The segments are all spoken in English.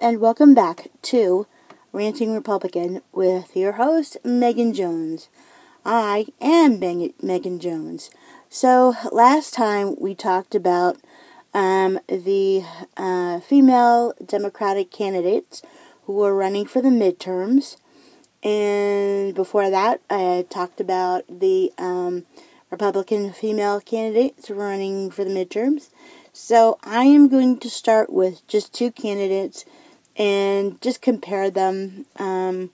and welcome back to Ranting Republican with your host, Megan Jones. I am Megan Jones. So, last time we talked about um, the uh, female Democratic candidates who were running for the midterms. And before that, I talked about the um, Republican female candidates running for the midterms. So I am going to start with just two candidates and just compare them. Um,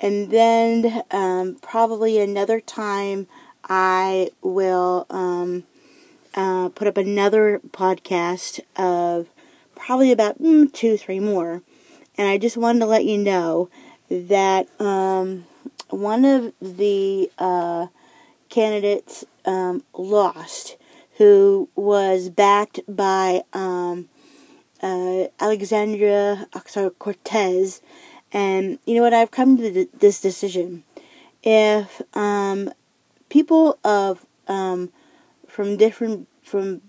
and then um, probably another time I will um, uh, put up another podcast of probably about mm, two, three more. And I just wanted to let you know that um, one of the uh, candidates um, lost who was backed by um, uh, Alexandria Ocasio Cortez. And you know what? I've come to this decision. If um, people of um, from different from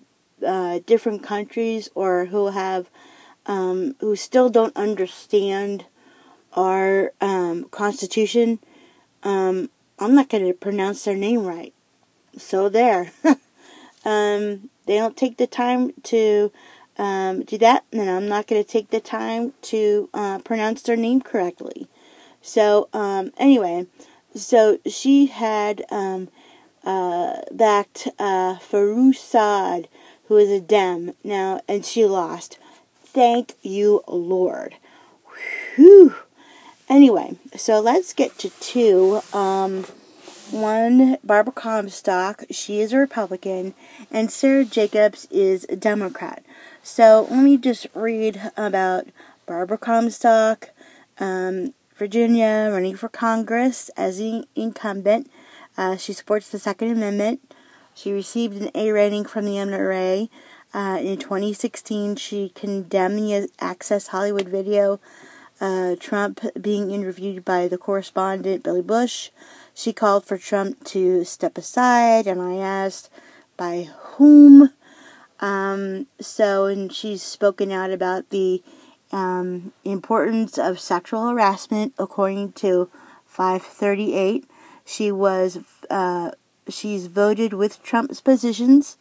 uh, different countries or who have um, who still don't understand our um, constitution, um, I'm not going to pronounce their name right. So there. um, they don't take the time to um, do that, and then I'm not going to take the time to uh, pronounce their name correctly. So, um, anyway, so she had um, uh, backed uh, Farouz who is a Dem, now, and she lost. Thank you, Lord. Whew. Anyway, so let's get to two. Um, one, Barbara Comstock, she is a Republican, and Sarah Jacobs is a Democrat. So let me just read about Barbara Comstock, um, Virginia, running for Congress as the incumbent. Uh, she supports the Second Amendment. She received an A rating from the NRA. Uh, in 2016, she condemned the Access Hollywood video, uh, Trump being interviewed by the correspondent Billy Bush. She called for Trump to step aside, and I asked, by whom? Um, so, and she's spoken out about the um, importance of sexual harassment, according to 538. She was, uh, she's voted with Trump's positions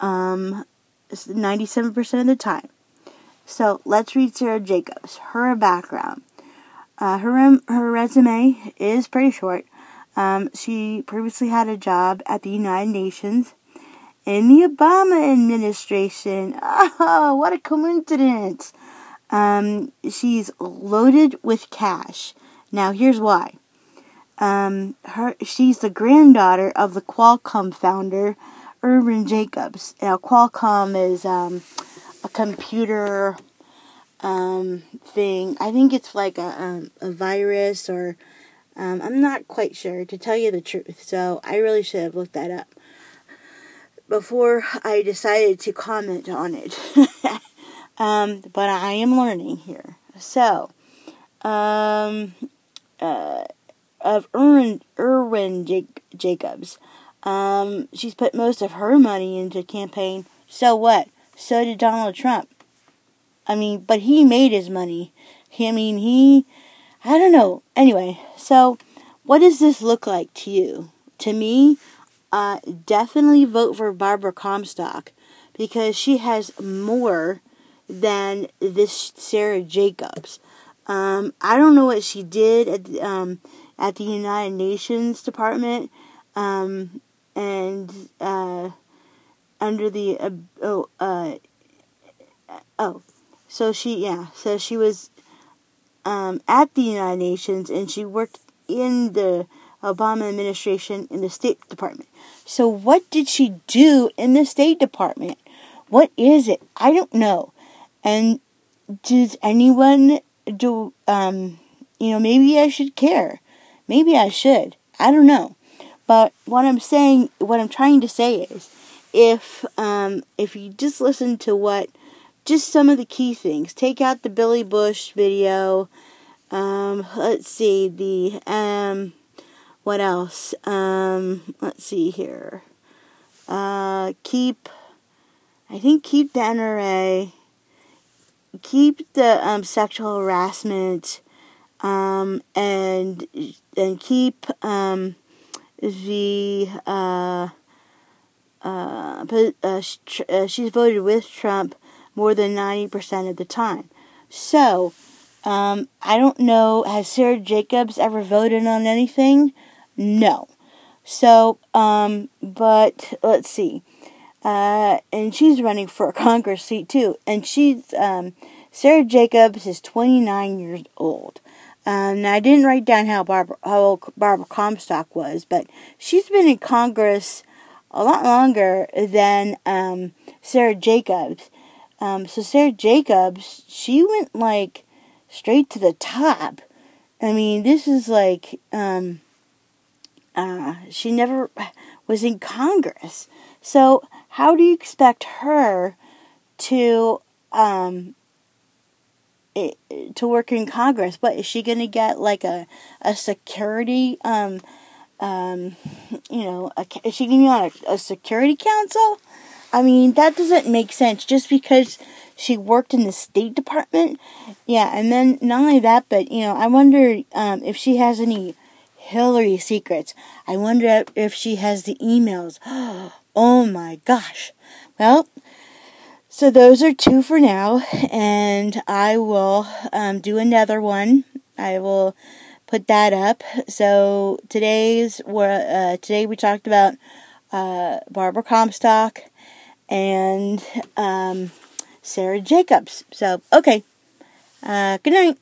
um, 97% of the time. So let's read Sarah Jacobs. Her background. Uh, her, her resume is pretty short. Um, she previously had a job at the United Nations in the Obama administration. Oh, what a coincidence! Um, she's loaded with cash. Now, here's why. Um, her she's the granddaughter of the Qualcomm founder, Irwin Jacobs. Now, Qualcomm is um, computer um, thing. I think it's like a, a, um, a virus or um, I'm not quite sure, to tell you the truth, so I really should have looked that up before I decided to comment on it. um, but I am learning here. So, um, uh, of Irwin, Irwin Jacobs, um, she's put most of her money into campaign. So what? So did Donald Trump. I mean, but he made his money. He, I mean, he I don't know. Anyway, so what does this look like to you? To me, uh, definitely vote for Barbara Comstock because she has more than this Sarah Jacobs. Um, I don't know what she did at the, um, at the United Nations Department um, and uh, under the uh, oh uh, oh so she yeah so she was um, at the United Nations and she worked in the Obama administration in the State Department. So, what did she do in the State Department? What is it? I don't know. And does anyone do, um, you know, maybe I should care. Maybe I should. I don't know. But what I'm saying, what I'm trying to say is, if um, if you just listen to what just some of the key things. Take out the Billy Bush video. Um, let's see the um, what else? Um, let's see here. Uh, keep. I think keep the NRA. keep the um, sexual harassment um, and and keep um, the uh, uh, uh, uh, she's voted with Trump more than 90% of the time. So, um, I don't know, has Sarah Jacobs ever voted on anything? No. So, um, but let's see. Uh, and she's running for a Congress seat too. And she's, um, Sarah Jacobs is 29 years old. Um, now I didn't write down how Barbara, how old Barbara Comstock was, but she's been in Congress a lot longer than um, Sarah Jacobs. Um, so Sarah Jacobs, she went like straight to the top. I mean, this is like um, uh, she never was in Congress. So how do you expect her to um, it, to work in Congress? But is she going to get like a a security um, um, you know, a, she to be on a, a security council? I mean, that doesn't make sense just because she worked in the State Department. Yeah, and then not only that, but, you know, I wonder um, if she has any Hillary secrets. I wonder if she has the emails. Oh my gosh. Well, so those are two for now, and I will um, do another one. I will put that up. So today's uh, today we talked about uh, Barbara Comstock and um, Sarah Jacobs. So okay, uh, good night.